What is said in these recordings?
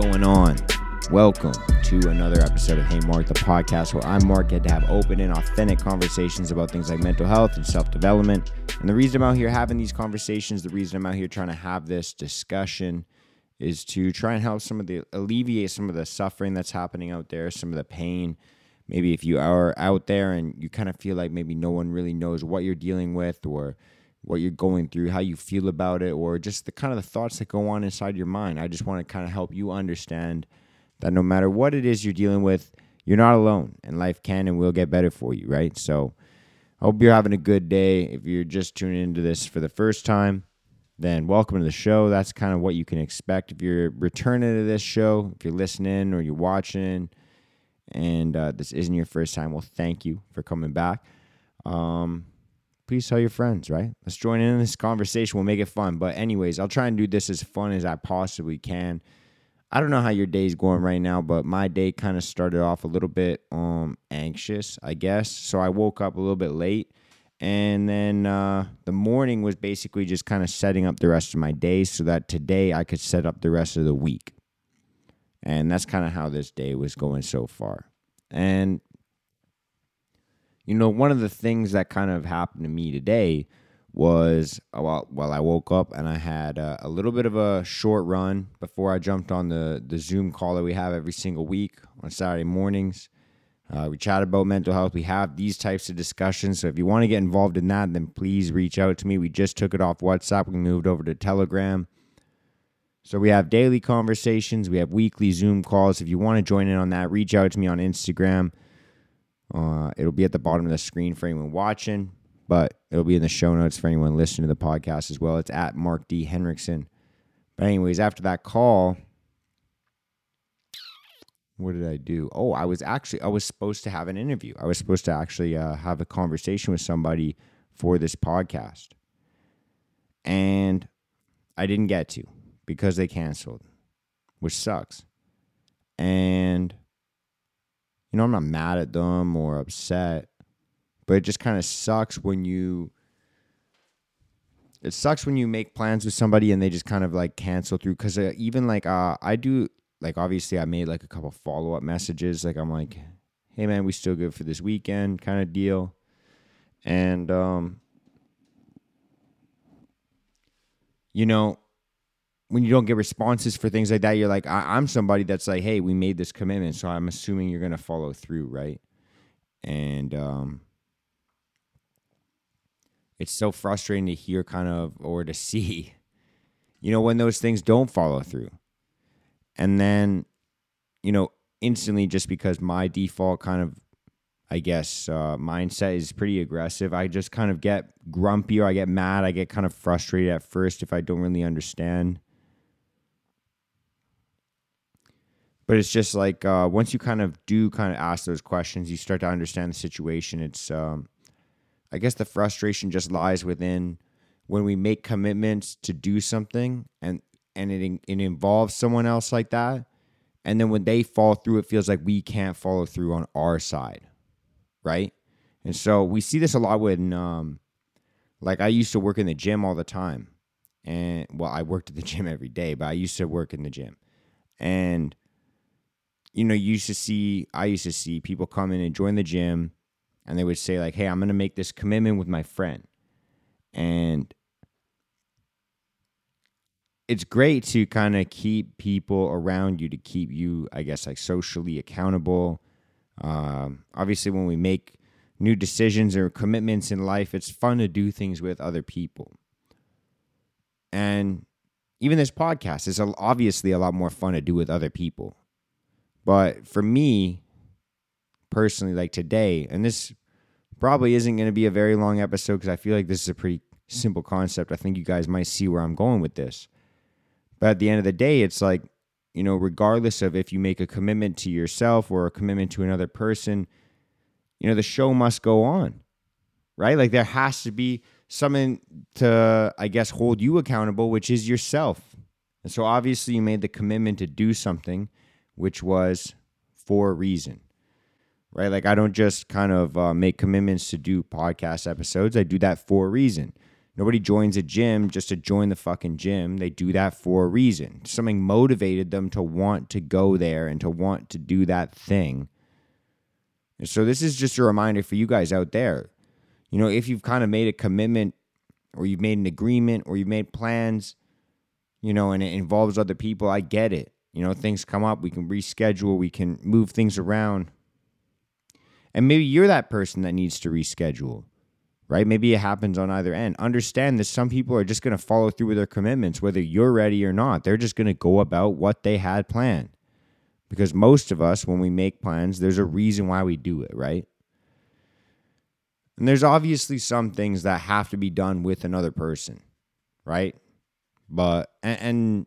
going on? Welcome to another episode of Hey Mark, the podcast where I'm Mark, get to have open and authentic conversations about things like mental health and self development. And the reason I'm out here having these conversations, the reason I'm out here trying to have this discussion is to try and help some of the alleviate some of the suffering that's happening out there, some of the pain. Maybe if you are out there and you kind of feel like maybe no one really knows what you're dealing with or what you're going through, how you feel about it, or just the kind of the thoughts that go on inside your mind. I just want to kind of help you understand that no matter what it is you're dealing with, you're not alone and life can and will get better for you, right? So I hope you're having a good day. If you're just tuning into this for the first time, then welcome to the show. That's kind of what you can expect. If you're returning to this show, if you're listening or you're watching, and uh, this isn't your first time, well, thank you for coming back. Um, please tell your friends, right? Let's join in this conversation. We'll make it fun. But, anyways, I'll try and do this as fun as I possibly can. I don't know how your day's going right now, but my day kind of started off a little bit um anxious, I guess. So I woke up a little bit late and then uh, the morning was basically just kind of setting up the rest of my day so that today I could set up the rest of the week. And that's kind of how this day was going so far. And, you know, one of the things that kind of happened to me today was uh, while, while I woke up and I had a, a little bit of a short run before I jumped on the, the Zoom call that we have every single week on Saturday mornings. Uh, we chat about mental health. We have these types of discussions. So if you want to get involved in that, then please reach out to me. We just took it off WhatsApp. We moved over to Telegram. So we have daily conversations. We have weekly Zoom calls. If you want to join in on that, reach out to me on Instagram. Uh, it'll be at the bottom of the screen for anyone watching, but it'll be in the show notes for anyone listening to the podcast as well. It's at Mark D. Henriksen. But anyways, after that call, what did I do? Oh, I was actually I was supposed to have an interview. I was supposed to actually uh, have a conversation with somebody for this podcast, and I didn't get to because they canceled, which sucks. And you know, I'm not mad at them or upset, but it just kind of sucks when you. It sucks when you make plans with somebody and they just kind of like cancel through because uh, even like uh, I do like obviously I made like a couple follow up messages. Like I'm like, hey man, we still good for this weekend kind of deal. And um you know, when you don't get responses for things like that, you're like, I- am somebody that's like, hey, we made this commitment, so I'm assuming you're gonna follow through, right? And um it's so frustrating to hear kind of or to see, you know, when those things don't follow through and then, you know, instantly just because my default kind of, I guess, uh, mindset is pretty aggressive, I just kind of get grumpy or I get mad. I get kind of frustrated at first if I don't really understand. But it's just like uh, once you kind of do kind of ask those questions, you start to understand the situation. It's, um, I guess, the frustration just lies within when we make commitments to do something and and it it involves someone else like that, and then when they fall through, it feels like we can't follow through on our side, right? And so we see this a lot when, um, like I used to work in the gym all the time, and well, I worked at the gym every day, but I used to work in the gym, and you know, you used to see, I used to see people come in and join the gym, and they would say like, "Hey, I'm going to make this commitment with my friend," and it's great to kind of keep people around you to keep you, I guess, like socially accountable. Um, obviously, when we make new decisions or commitments in life, it's fun to do things with other people. And even this podcast is obviously a lot more fun to do with other people. But for me, personally, like today, and this probably isn't going to be a very long episode because I feel like this is a pretty simple concept. I think you guys might see where I'm going with this. But at the end of the day, it's like, you know, regardless of if you make a commitment to yourself or a commitment to another person, you know, the show must go on, right? Like there has to be someone to, I guess, hold you accountable, which is yourself. And so obviously you made the commitment to do something, which was for a reason, right? Like I don't just kind of uh, make commitments to do podcast episodes, I do that for a reason. Nobody joins a gym just to join the fucking gym. They do that for a reason. Something motivated them to want to go there and to want to do that thing. And so this is just a reminder for you guys out there. You know, if you've kind of made a commitment or you've made an agreement or you've made plans, you know, and it involves other people, I get it. You know, things come up, we can reschedule, we can move things around. And maybe you're that person that needs to reschedule right? Maybe it happens on either end. Understand that some people are just going to follow through with their commitments, whether you're ready or not. They're just going to go about what they had planned. Because most of us, when we make plans, there's a reason why we do it, right? And there's obviously some things that have to be done with another person, right? But, and, and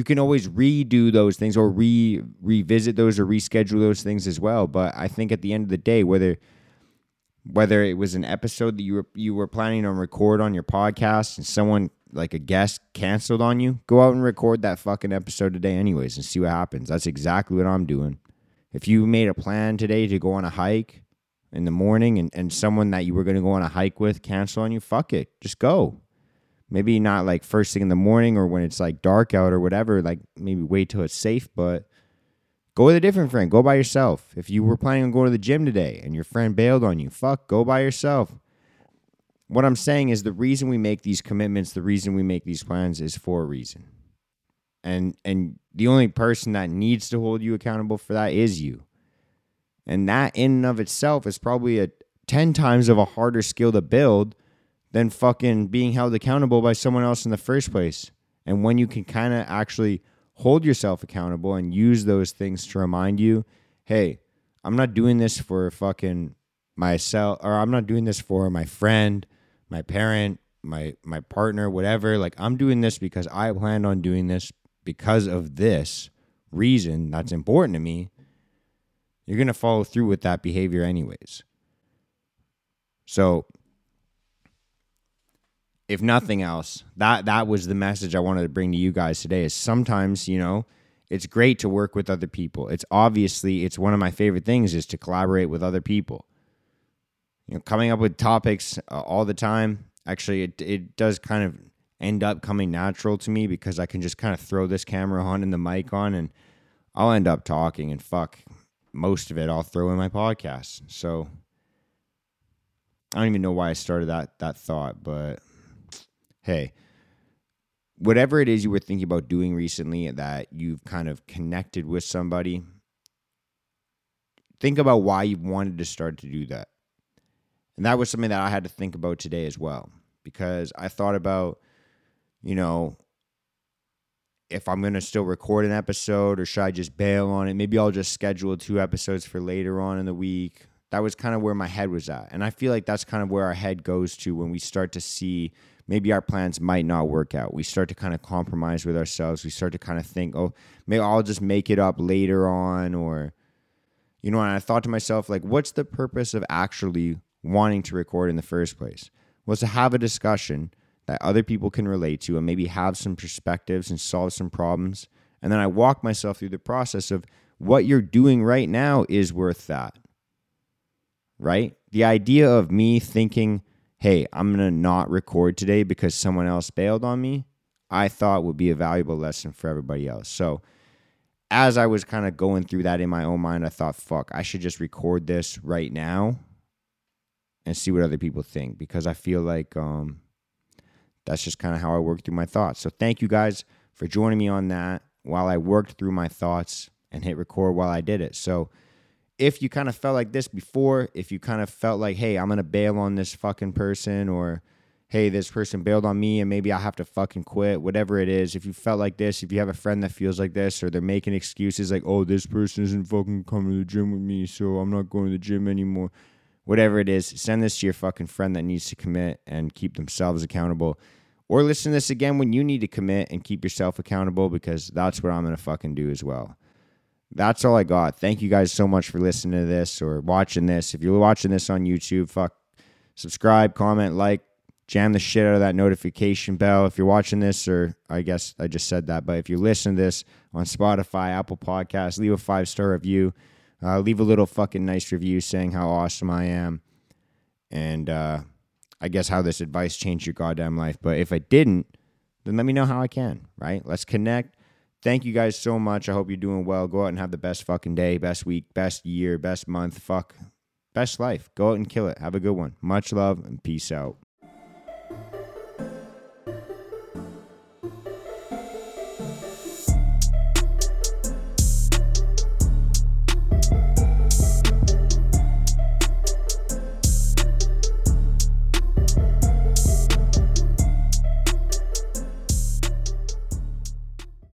you can always redo those things or re revisit those or reschedule those things as well. But I think at the end of the day, whether whether it was an episode that you were you were planning on record on your podcast and someone like a guest canceled on you, go out and record that fucking episode today anyways and see what happens. That's exactly what I'm doing. If you made a plan today to go on a hike in the morning and, and someone that you were gonna go on a hike with cancel on you, fuck it. Just go maybe not like first thing in the morning or when it's like dark out or whatever like maybe wait till it's safe but go with a different friend. Go by yourself. If you were planning on going to the gym today and your friend bailed on you fuck go by yourself. What i'm saying is the reason we make these commitments the reason we make these plans is for a reason. And and the only person that needs to hold you accountable for that is you. And that in and of itself is probably a 10 times of a harder skill to build than fucking being held accountable by someone else in the first place. And when you can kind of actually hold yourself accountable and use those things to remind you, hey, I'm not doing this for fucking myself or I'm not doing this for my friend, my parent, my my partner, whatever. Like I'm doing this because I planned on doing this because of this reason that's important to me. You're going to follow through with that behavior anyways. So if nothing else, that that was the message I wanted to bring to you guys today. Is sometimes you know it's great to work with other people. It's obviously it's one of my favorite things is to collaborate with other people. You know, coming up with topics uh, all the time. Actually, it it does kind of end up coming natural to me because I can just kind of throw this camera on and the mic on, and I'll end up talking and fuck most of it. I'll throw in my podcast. So I don't even know why I started that that thought, but hey, whatever it is you were thinking about doing recently that you've kind of connected with somebody, think about why you wanted to start to do that. And that was something that I had to think about today as well, because I thought about, you know, if I'm going to still record an episode or should I just bail on it? Maybe I'll just schedule two episodes for later on in the week. That was kind of where my head was at. And I feel like that's kind of where our head goes to when we start to see maybe our plans might not work out. We start to kind of compromise with ourselves. We start to kind of think, oh, maybe I'll just make it up later on, or, you know, and I thought to myself, like, what's the purpose of actually wanting to record in the first place? Was to have a discussion that other people can relate to and maybe have some perspectives and solve some problems. And then I walk myself through the process of what you're doing right now is worth that. Right? The idea of me thinking, hey, I'm going to not record today because someone else bailed on me, I thought would be a valuable lesson for everybody else. So, as I was kind of going through that in my own mind, I thought, fuck, I should just record this right now and see what other people think because I feel like um, that's just kind of how I work through my thoughts. So, thank you guys for joining me on that while I worked through my thoughts and hit record while I did it. So, if you kind of felt like this before, if you kind of felt like, hey, I'm gonna bail on this fucking person, or hey, this person bailed on me and maybe I have to fucking quit, whatever it is, if you felt like this, if you have a friend that feels like this, or they're making excuses like, oh, this person isn't fucking coming to the gym with me, so I'm not going to the gym anymore, whatever it is, send this to your fucking friend that needs to commit and keep themselves accountable. Or listen to this again when you need to commit and keep yourself accountable because that's what I'm gonna fucking do as well that's all I got. Thank you guys so much for listening to this or watching this. If you're watching this on YouTube, fuck, subscribe, comment, like, jam the shit out of that notification bell. If you're watching this, or I guess I just said that, but if you listen to this on Spotify, Apple Podcasts, leave a five star review. Uh, leave a little fucking nice review saying how awesome I am. and uh, I guess how this advice changed your goddamn life. But if I didn't, then let me know how I can, right? Let's connect. Thank you guys so much. I hope you're doing well. Go out and have the best fucking day, best week, best year, best month, fuck, best life. Go out and kill it. Have a good one. Much love and peace out.